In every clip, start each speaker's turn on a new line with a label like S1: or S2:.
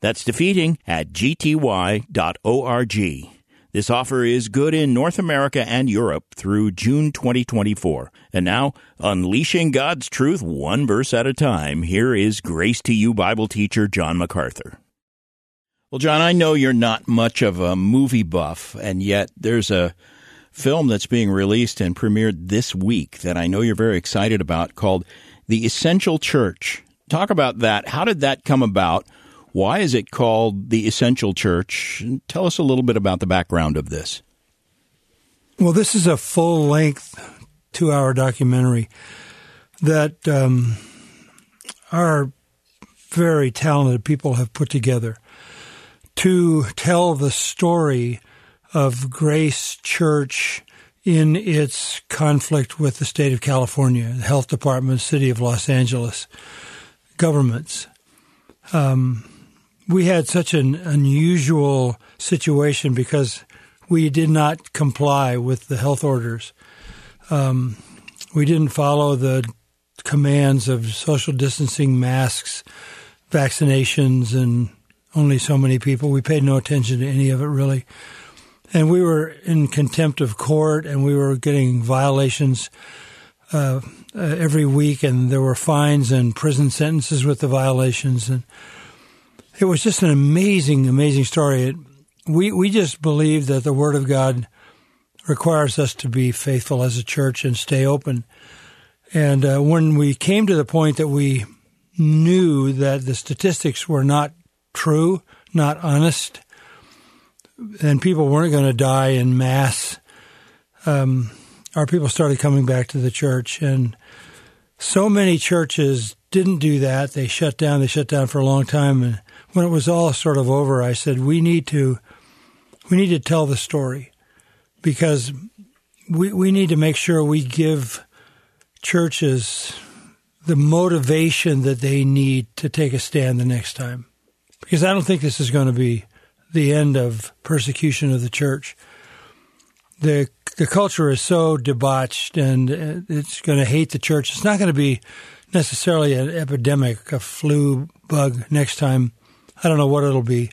S1: That's defeating at gty.org. This offer is good in North America and Europe through June 2024. And now, unleashing God's truth one verse at a time, here is Grace to You Bible teacher John MacArthur. Well, John, I know you're not much of a movie buff, and yet there's a film that's being released and premiered this week that I know you're very excited about called The Essential Church. Talk about that. How did that come about? Why is it called the Essential Church? Tell us a little bit about the background of this.
S2: Well, this is a full length two hour documentary that um, our very talented people have put together to tell the story of Grace Church in its conflict with the state of California, the health department, city of Los Angeles, governments. Um, we had such an unusual situation because we did not comply with the health orders. Um, we didn't follow the commands of social distancing, masks, vaccinations, and only so many people. We paid no attention to any of it really. And we were in contempt of court and we were getting violations uh, uh, every week, and there were fines and prison sentences with the violations. And it was just an amazing, amazing story. It, we we just believe that the Word of God requires us to be faithful as a church and stay open. And uh, when we came to the point that we knew that the statistics were not true, not honest, and people weren't going to die in mass, um, our people started coming back to the church. And so many churches didn't do that. They shut down. They shut down for a long time. And when it was all sort of over, I said, we need to, we need to tell the story because we, we need to make sure we give churches the motivation that they need to take a stand the next time. Because I don't think this is going to be the end of persecution of the church. The the culture is so debauched and uh, it's going to hate the church. It's not going to be necessarily an epidemic, a flu bug next time. I don't know what it'll be.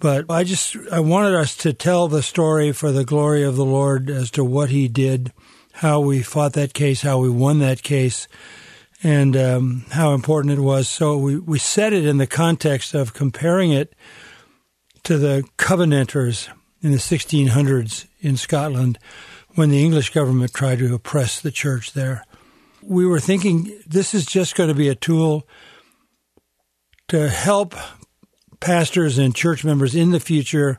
S2: But I just I wanted us to tell the story for the glory of the Lord as to what He did, how we fought that case, how we won that case, and um, how important it was. So we we set it in the context of comparing it to the Covenanters in the 1600s in Scotland when the English government tried to oppress the church there. We were thinking this is just going to be a tool to help pastors and church members in the future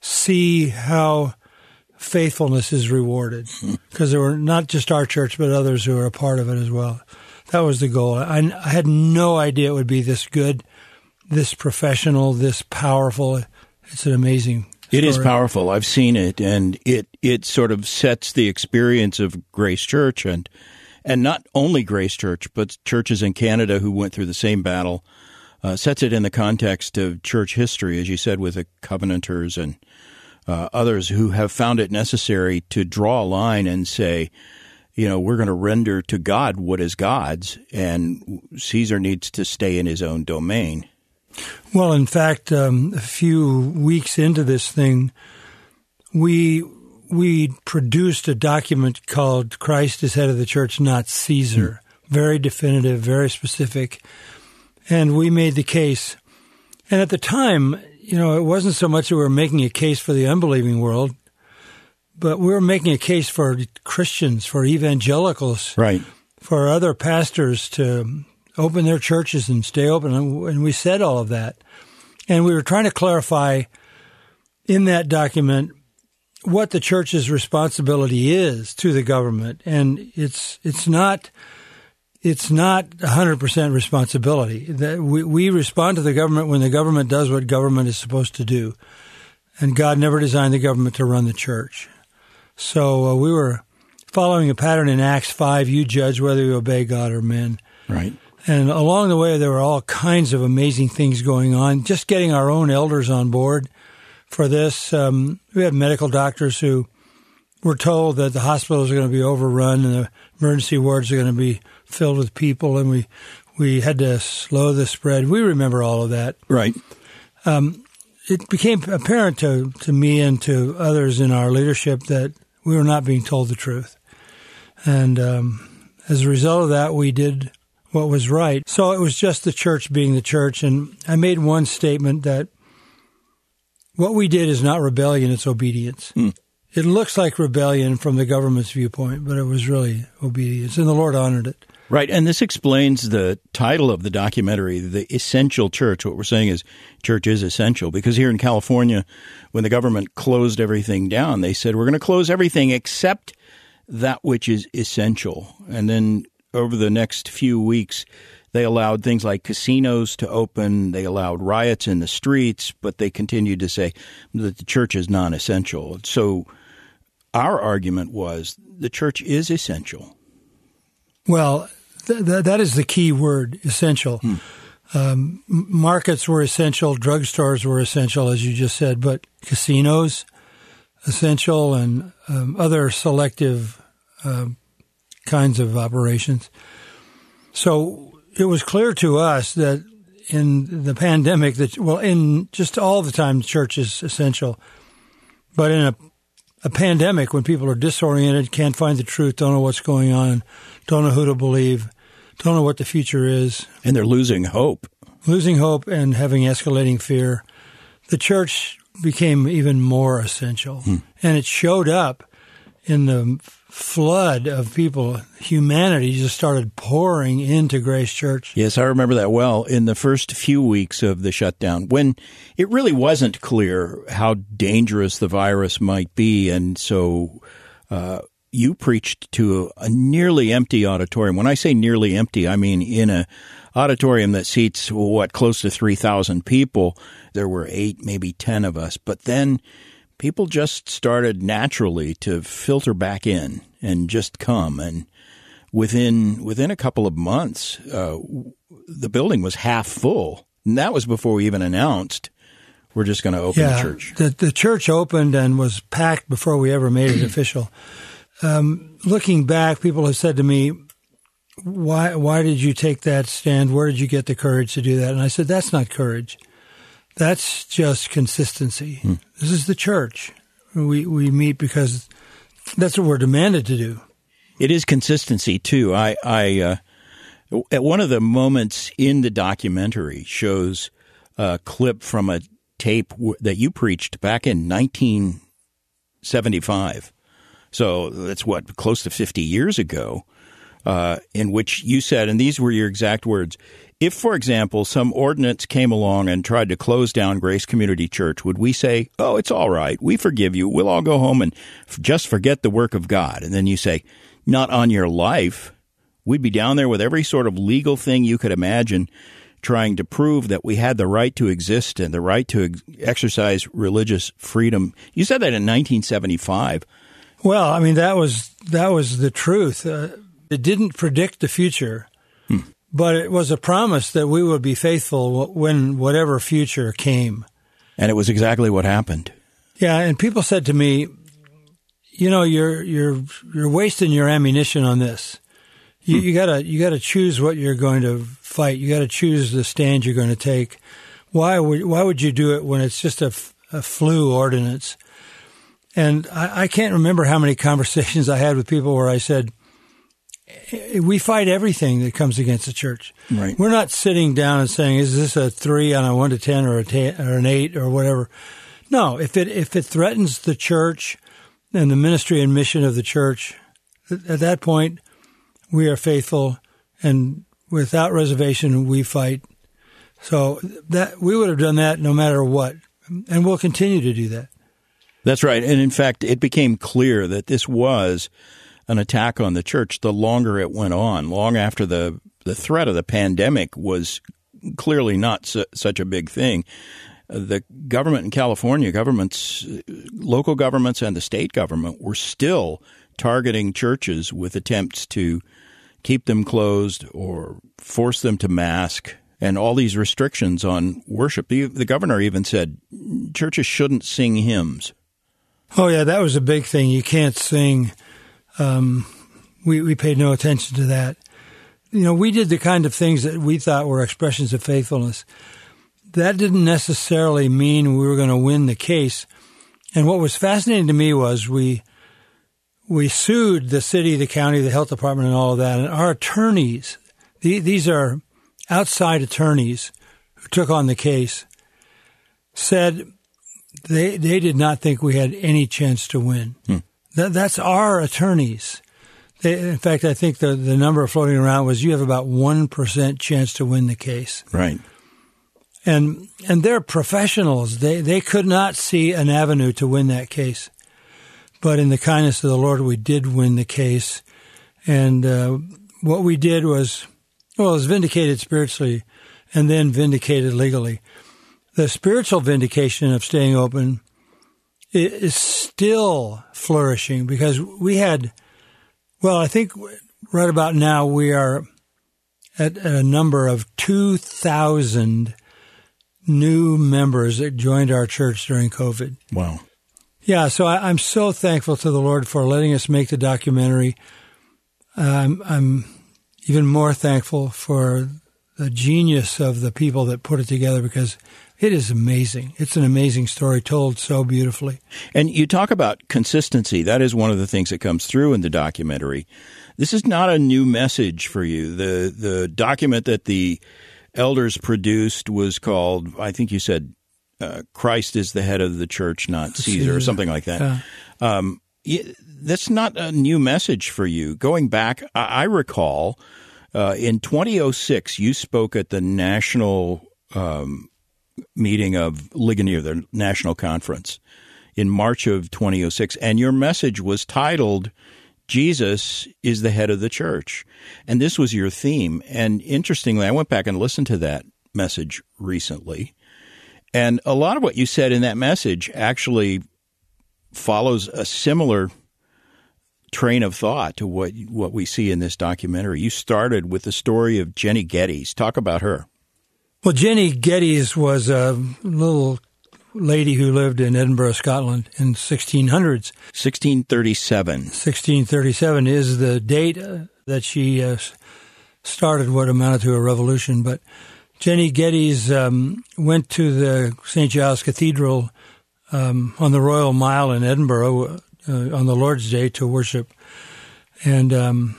S2: see how faithfulness is rewarded. Hmm. Because there were not just our church but others who were a part of it as well. That was the goal. I, I, had no idea it would be this good this professional this powerful. It's an amazing
S1: story. it is powerful. I've seen it and it it sort of sets the experience of grace church and and not only grace church but churches in canada who went through the same battle uh, sets it in the context of church history, as you said, with the Covenanters and uh, others who have found it necessary to draw a line and say, you know, we're going to render to God what is God's, and Caesar needs to stay in his own domain.
S2: Well, in fact, um, a few weeks into this thing, we we produced a document called "Christ is head of the church, not Caesar." Hmm. Very definitive, very specific and we made the case. And at the time, you know, it wasn't so much that we were making a case for the unbelieving world, but we were making a case for Christians, for evangelicals,
S1: right,
S2: for other pastors to open their churches and stay open. And we said all of that. And we were trying to clarify in that document what the church's responsibility is to the government. And it's, it's not it's not 100% responsibility. That we, we respond to the government when the government does what government is supposed to do. and God never designed the government to run the church. So uh, we were following a pattern in Acts 5 you judge whether you obey God or men.
S1: Right.
S2: And along the way, there were all kinds of amazing things going on. Just getting our own elders on board for this. Um, we had medical doctors who were told that the hospitals are going to be overrun and the emergency wards are going to be filled with people, and we we had to slow the spread. We remember all of that.
S1: Right.
S2: Um, it became apparent to, to me and to others in our leadership that we were not being told the truth. And um, as a result of that, we did what was right. So it was just the church being the church. And I made one statement that what we did is not rebellion, it's obedience.
S1: Hmm.
S2: It looks like rebellion from the government's viewpoint, but it was really obedience. And the Lord honored it.
S1: Right. And this explains the title of the documentary, The Essential Church. What we're saying is church is essential because here in California, when the government closed everything down, they said, we're going to close everything except that which is essential. And then over the next few weeks, they allowed things like casinos to open. They allowed riots in the streets, but they continued to say that the church is non essential. So our argument was the church is essential.
S2: Well, th- th- that is the key word, essential. Hmm. Um, markets were essential, drugstores were essential, as you just said, but casinos, essential, and um, other selective uh, kinds of operations. So it was clear to us that in the pandemic, that well, in just all the time, the church is essential, but in a a pandemic when people are disoriented, can't find the truth, don't know what's going on, don't know who to believe, don't know what the future is.
S1: And they're losing hope.
S2: Losing hope and having escalating fear. The church became even more essential. Hmm. And it showed up in the flood of people, humanity just started pouring into Grace Church.
S1: Yes, I remember that well in the first few weeks of the shutdown when it really wasn't clear how dangerous the virus might be. And so, uh, you preached to a, a nearly empty auditorium. When I say nearly empty, I mean in a auditorium that seats what close to 3,000 people. There were 8 maybe 10 of us. But then people just started naturally to filter back in and just come. And within within a couple of months uh, the building was half full. And that was before we even announced we're just going to open
S2: yeah,
S1: the church.
S2: the, the church opened and was packed before we ever made it official. Um, looking back people have said to me why why did you take that stand? Where did you get the courage to do that? And i said that's not courage. That's just consistency. Hmm. This is the church. We we meet because that's what we're demanded to do.
S1: It is consistency too. I I uh, at one of the moments in the documentary shows a clip from a tape that you preached back in 1975. So that's what close to 50 years ago. Uh, in which you said, and these were your exact words if, for example, some ordinance came along and tried to close down Grace Community Church, would we say, oh, it's all right. We forgive you. We'll all go home and f- just forget the work of God? And then you say, not on your life. We'd be down there with every sort of legal thing you could imagine trying to prove that we had the right to exist and the right to ex- exercise religious freedom. You said that in 1975.
S2: Well, I mean that was that was the truth. Uh, it didn't predict the future. But it was a promise that we would be faithful when whatever future came.
S1: And it was exactly what happened.
S2: Yeah, and people said to me, "You know, you're you're you're wasting your ammunition on this. You, hmm. you gotta you gotta choose what you're going to fight. You gotta choose the stand you're going to take. Why would why would you do it when it's just a, a flu ordinance?" And I, I can't remember how many conversations I had with people where I said, we fight everything that comes against the church.
S1: Right.
S2: We're not sitting down and saying, "Is this a three on a one to ten or a ten, or an eight or whatever?" No. If it if it threatens the church and the ministry and mission of the church, at that point, we are faithful and without reservation we fight. So that we would have done that no matter what, and we'll continue to do that.
S1: That's right. And in fact, it became clear that this was an attack on the church the longer it went on, long after the, the threat of the pandemic was clearly not su- such a big thing. Uh, the government in California, governments, uh, local governments, and the state government were still targeting churches with attempts to keep them closed or force them to mask and all these restrictions on worship. The, the governor even said churches shouldn't sing hymns.
S2: Oh, yeah, that was a big thing. You can't sing. Um, we, we paid no attention to that. You know, we did the kind of things that we thought were expressions of faithfulness that didn't necessarily mean we were going to win the case. And what was fascinating to me was we we sued the city, the county, the health department, and all of that. And our attorneys, these are outside attorneys who took on the case, said they they did not think we had any chance to win. Hmm. That, that's our attorneys. They, in fact, I think the the number floating around was you have about one percent chance to win the case.
S1: Right
S2: and and they're professionals. They they could not see an avenue to win that case, but in the kindness of the Lord, we did win the case, and uh, what we did was well, it was vindicated spiritually, and then vindicated legally. The spiritual vindication of staying open is still flourishing because we had, well, I think right about now we are at a number of two thousand new members that joined our church during COVID.
S1: Wow.
S2: Yeah, so I, am so thankful to the Lord for letting us make the documentary. Um, I'm even more thankful for the genius of the people that put it together because it is amazing. It's an amazing story told so beautifully.
S1: And you talk about consistency. That is one of the things that comes through in the documentary. This is not a new message for you. The the document that the elders produced was called, I think you said, uh, Christ is the head of the church, not Caesar, Caesar. or something like that. Yeah. Um, that's not a new message for you. Going back, I, I recall uh, in 2006, you spoke at the national um, meeting of Ligonier, the national conference, in March of 2006, and your message was titled Jesus is the head of the church. And this was your theme. And interestingly, I went back and listened to that message recently. And a lot of what you said in that message actually follows a similar train of thought to what what we see in this documentary. You started with the story of Jenny Geddes. Talk about her.
S2: Well, Jenny Geddes was a little lady who lived in Edinburgh, Scotland in 1600s.
S1: 1637.
S2: 1637 is the date uh, that she uh, started what amounted to a revolution. But Jenny Geddes um, went to the St. Giles Cathedral um, on the Royal Mile in Edinburgh uh, on the Lord's Day to worship. And um,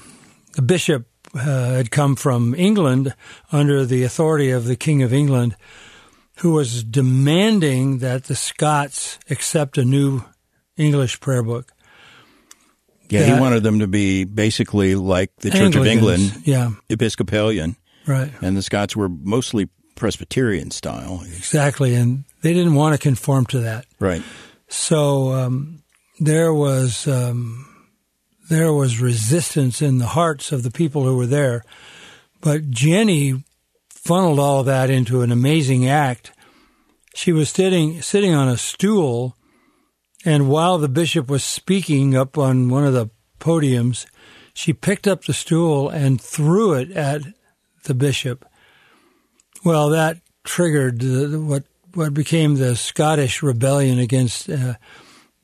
S2: the bishop uh, had come from England under the authority of the King of England who was demanding that the Scots accept a new English prayer book.
S1: Yeah, he wanted them to be basically like the Church Anglicans, of England,
S2: yeah,
S1: Episcopalian,
S2: right?
S1: And the Scots were mostly Presbyterian style,
S2: exactly, and they didn't want to conform to that,
S1: right?
S2: So um, there was um, there was resistance in the hearts of the people who were there, but Jenny funneled all that into an amazing act. She was sitting sitting on a stool, and while the bishop was speaking up on one of the podiums, she picked up the stool and threw it at the bishop. Well, that triggered what what became the Scottish rebellion against uh,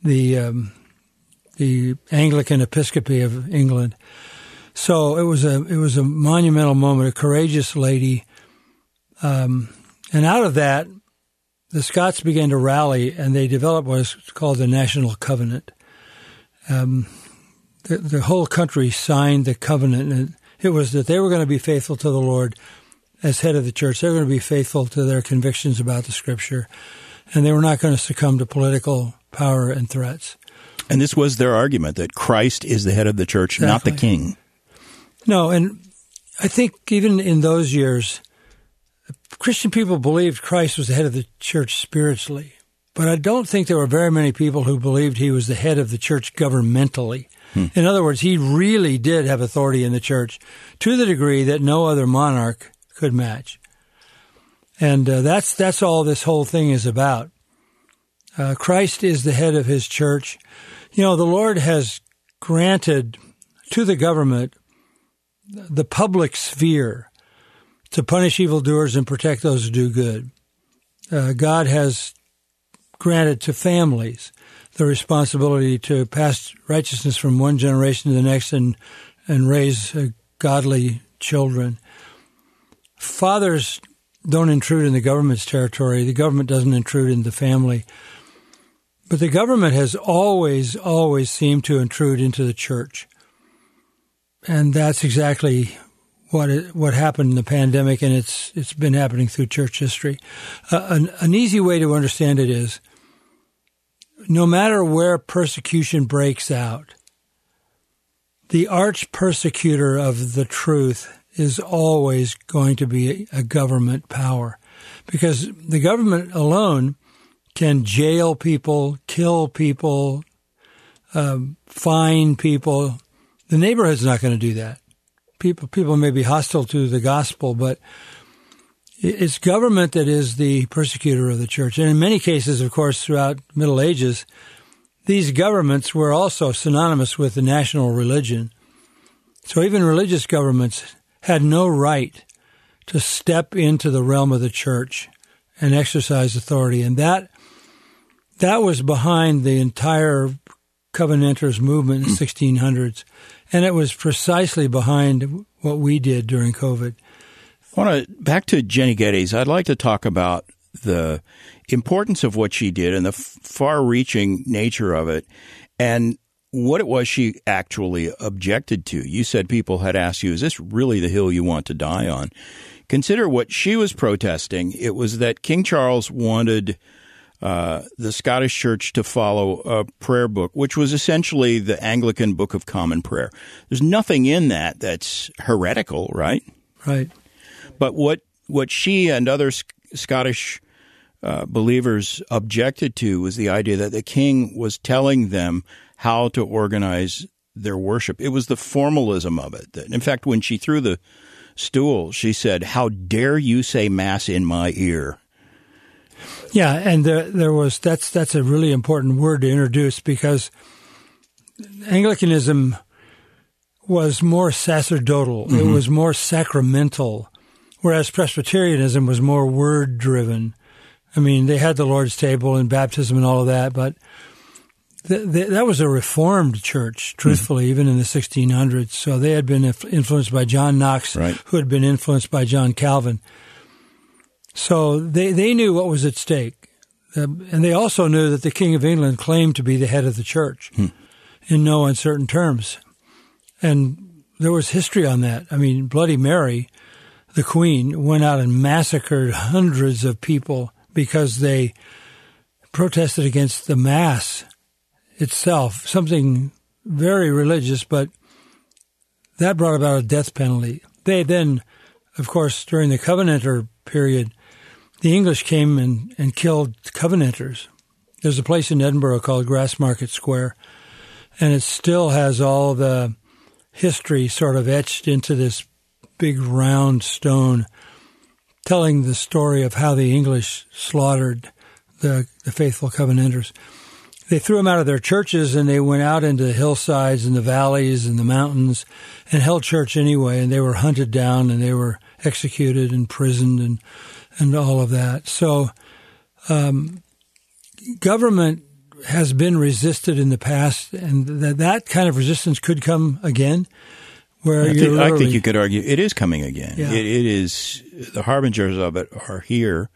S2: the um, the Anglican Episcopacy of England. So it was a it was a monumental moment. A courageous lady um, and out of that, the Scots began to rally and they developed what is called the National Covenant. Um, the, the, whole country signed the covenant, and it was that they were going to be faithful to the Lord as head of the church. They were going to be faithful to their convictions about the Scripture, and they were not going to succumb to political power and threats.
S1: And this was their argument that Christ is the head of the church, exactly. not the king.
S2: No, and I think even in those years, Christian people believed Christ was the head of the church spiritually, but I don't think there were very many people who believed he was the head of the church governmentally. Hmm. In other words, he really did have authority in the church to the degree that no other monarch could match. And uh, that's that's all this whole thing is about. Uh, Christ is the head of his church. You know, the Lord has granted to the government the public sphere to punish evildoers and protect those who do good. Uh, God has granted to families the responsibility to pass righteousness from one generation to the next and and raise uh, godly children. Fathers don't intrude in the government's territory. The government doesn't intrude in the family. But the government has always, always seemed to intrude into the church. And that's exactly what it, what happened in the pandemic, and it's it's been happening through church history. Uh, an, an easy way to understand it is, no matter where persecution breaks out, the arch persecutor of the truth is always going to be a government power, because the government alone can jail people, kill people, um, fine people. The neighborhood's not going to do that. People, people may be hostile to the gospel, but it's government that is the persecutor of the church. And in many cases, of course, throughout Middle Ages, these governments were also synonymous with the national religion. So even religious governments had no right to step into the realm of the church and exercise authority. And that that was behind the entire Covenanters movement in the 1600s. And it was precisely behind what we did during COVID.
S1: I want to back to Jenny Geddes. I'd like to talk about the importance of what she did and the far-reaching nature of it, and what it was she actually objected to. You said people had asked you, "Is this really the hill you want to die on?" Consider what she was protesting. It was that King Charles wanted uh, the Scottish Church to follow a prayer book, which was essentially the Anglican Book of Common Prayer. There's nothing in that that's heretical, right?
S2: Right.
S1: But what what she and other Scottish uh, believers objected to was the idea that the king was telling them how to organize their worship. It was the formalism of it. That, In fact, when she threw the stool, she said, "How dare you say mass in my ear?"
S2: Yeah, and there, there was that's that's a really important word to introduce because Anglicanism was more sacerdotal. Mm-hmm. It was more sacramental, whereas Presbyterianism was more word driven. I mean, they had the Lord's table and baptism and all of that, but th- th- that was a reformed church, truthfully, mm-hmm. even in the 1600s. So they had been influenced by John Knox,
S1: right.
S2: who had been influenced by John Calvin. So they, they knew what was at stake. Um, and they also knew that the King of England claimed to be the head of the church hmm. in no uncertain terms. And there was history on that. I mean, Bloody Mary, the Queen, went out and massacred hundreds of people because they protested against the Mass itself, something very religious, but that brought about a death penalty. They then, of course, during the Covenanter period, the English came and, and killed Covenanters. There's a place in Edinburgh called Grassmarket Square, and it still has all the history sort of etched into this big round stone, telling the story of how the English slaughtered the, the faithful Covenanters. They threw them out of their churches and they went out into the hillsides and the valleys and the mountains and held church anyway. And they were hunted down and they were executed and imprisoned and and all of that. So, um, government has been resisted in the past, and that that kind of resistance could come again. Where
S1: I think, I think you could argue it is coming again.
S2: Yeah.
S1: It, it is the harbingers of it are here.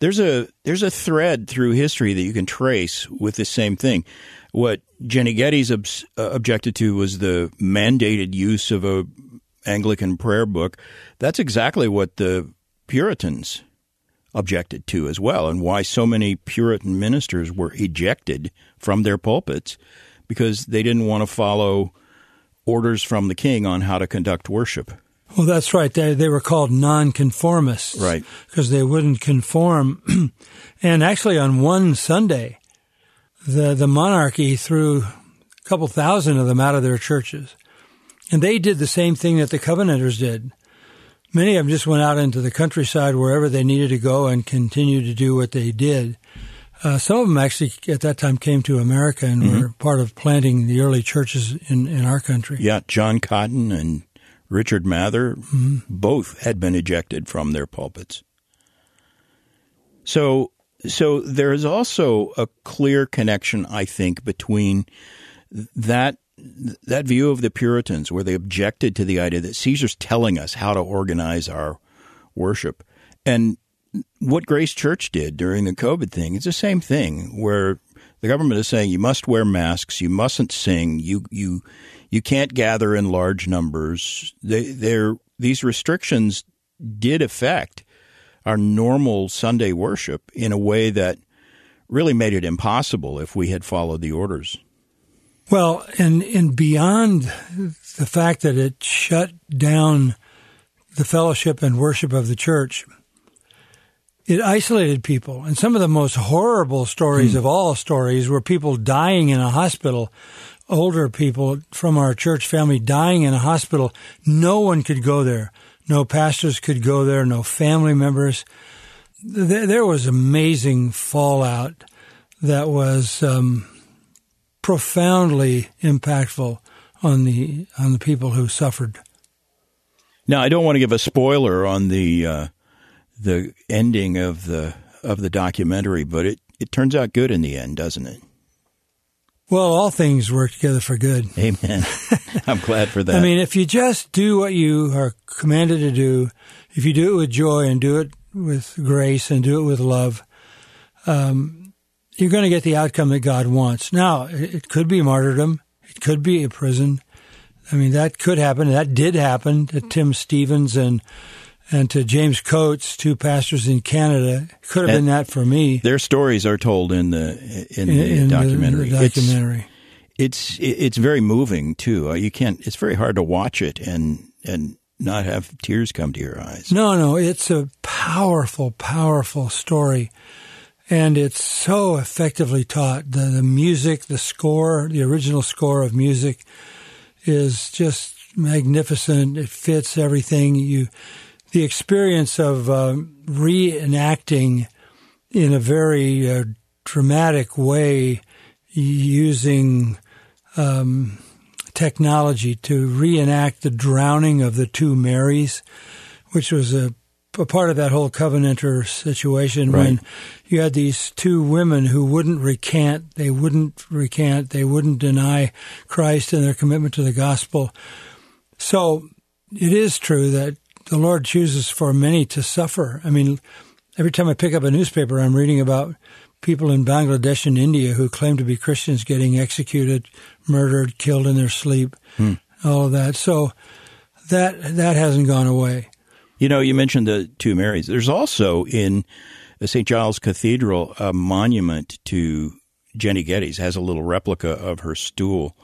S1: There's a there's a thread through history that you can trace with the same thing. What Jenny Geddes ob- uh, objected to was the mandated use of a Anglican prayer book. That's exactly what the Puritans objected to as well, and why so many Puritan ministers were ejected from their pulpits because they didn't want to follow orders from the king on how to conduct worship.
S2: Well, that's right. They, they were called nonconformists.
S1: Right.
S2: Because they wouldn't conform. and actually, on one Sunday, the, the monarchy threw a couple thousand of them out of their churches. And they did the same thing that the Covenanters did. Many of them just went out into the countryside wherever they needed to go and continued to do what they did. Uh, some of them actually at that time came to America and mm-hmm. were part of planting the early churches in, in our country.
S1: Yeah, John Cotton and Richard Mather mm-hmm. both had been ejected from their pulpits. So, so there is also a clear connection, I think, between that that view of the Puritans, where they objected to the idea that Caesar's telling us how to organize our worship, and what Grace Church did during the COVID thing is the same thing, where the government is saying you must wear masks, you mustn't sing, you you you can't gather in large numbers. They, these restrictions did affect our normal Sunday worship in a way that really made it impossible if we had followed the orders.
S2: Well, and and beyond the fact that it shut down the fellowship and worship of the church, it isolated people. And some of the most horrible stories mm. of all stories were people dying in a hospital, older people from our church family dying in a hospital. No one could go there. No pastors could go there, no family members. There was amazing fallout that was um, profoundly impactful on the on the people who suffered.
S1: Now, I don't want to give a spoiler on the uh, the ending of the of the documentary, but it, it turns out good in the end, doesn't it?
S2: Well, all things work together for good.
S1: Amen. I'm glad for that.
S2: I mean, if you just do what you are commanded to do, if you do it with joy and do it with grace and do it with love, um, you're going to get the outcome that God wants. Now, it could be martyrdom. It could be a prison. I mean, that could happen. That did happen to Tim Stephens and and to James Coates, two pastors in Canada. Could have and been that for me.
S1: Their stories are told in the in, in the in documentary.
S2: The, the documentary.
S1: It's, it's it's very moving too. Uh, you can't. It's very hard to watch it and and not have tears come to your eyes.
S2: No, no, it's a powerful, powerful story, and it's so effectively taught. The the music, the score, the original score of music, is just magnificent. It fits everything you the experience of uh, reenacting in a very uh, dramatic way using um, technology to reenact the drowning of the two Marys, which was a, a part of that whole Covenanter situation right. when you had these two women who wouldn't recant, they wouldn't recant, they wouldn't deny Christ and their commitment to the gospel. So it is true that the Lord chooses for many to suffer. I mean, every time I pick up a newspaper, I'm reading about people in Bangladesh and India who claim to be Christians getting executed, murdered, killed in their sleep, hmm. all of that. So that that hasn't gone away.
S1: You know, you mentioned the two Marys. There's also in St. Giles Cathedral a monument to Jenny Geddes has a little replica of her stool.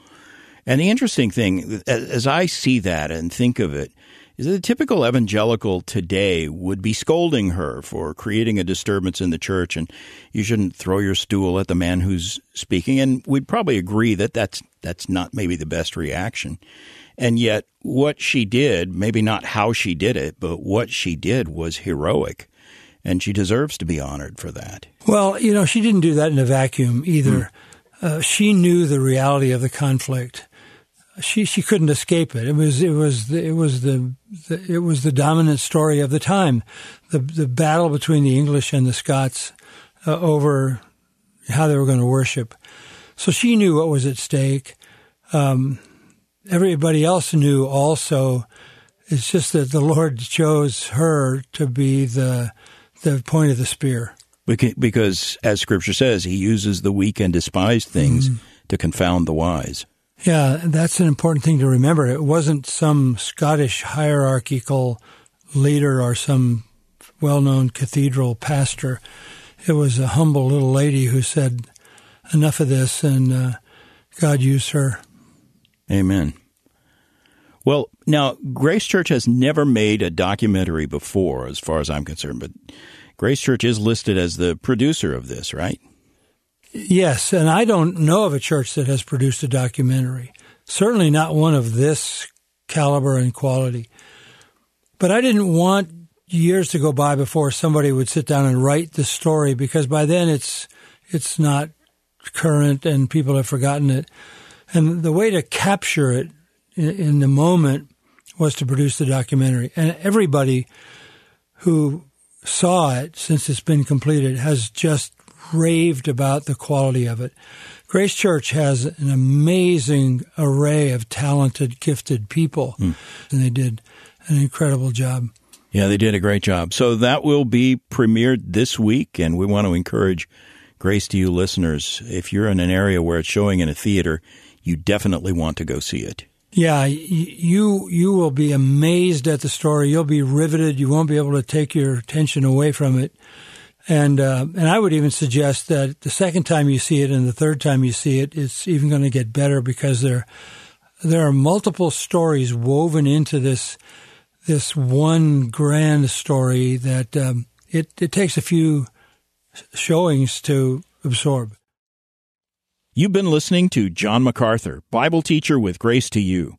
S1: And the interesting thing, as I see that and think of it, is that a typical evangelical today would be scolding her for creating a disturbance in the church and you shouldn't throw your stool at the man who's speaking. And we'd probably agree that that's, that's not maybe the best reaction. And yet, what she did, maybe not how she did it, but what she did was heroic. And she deserves to be honored for that.
S2: Well, you know, she didn't do that in a vacuum either. Mm. Uh, she knew the reality of the conflict she she couldn't escape it. It was it was the, it was the, the, it was the dominant story of the time, the the battle between the English and the Scots uh, over how they were going to worship. So she knew what was at stake. Um, everybody else knew also. It's just that the Lord chose her to be the the point of the spear.
S1: Because, as Scripture says, He uses the weak and despised things mm-hmm. to confound the wise.
S2: Yeah, that's an important thing to remember. It wasn't some Scottish hierarchical leader or some well known cathedral pastor. It was a humble little lady who said, Enough of this, and uh, God used her.
S1: Amen. Well, now, Grace Church has never made a documentary before, as far as I'm concerned, but Grace Church is listed as the producer of this, right?
S2: Yes, and I don't know of a church that has produced a documentary. Certainly not one of this caliber and quality. But I didn't want years to go by before somebody would sit down and write the story because by then it's it's not current and people have forgotten it. And the way to capture it in, in the moment was to produce the documentary. And everybody who saw it since it's been completed has just raved about the quality of it. Grace Church has an amazing array of talented, gifted people, mm. and they did an incredible job.
S1: Yeah, they did a great job. So that will be premiered this week, and we want to encourage Grace to you listeners. If you're in an area where it's showing in a theater, you definitely want to go see it.
S2: Yeah, you you will be amazed at the story. You'll be riveted. You won't be able to take your attention away from it. And uh, and I would even suggest that the second time you see it and the third time you see it, it's even going to get better because there there are multiple stories woven into this this one grand story that um, it, it takes a few showings to absorb.
S1: You've been listening to John MacArthur, Bible teacher with Grace to You.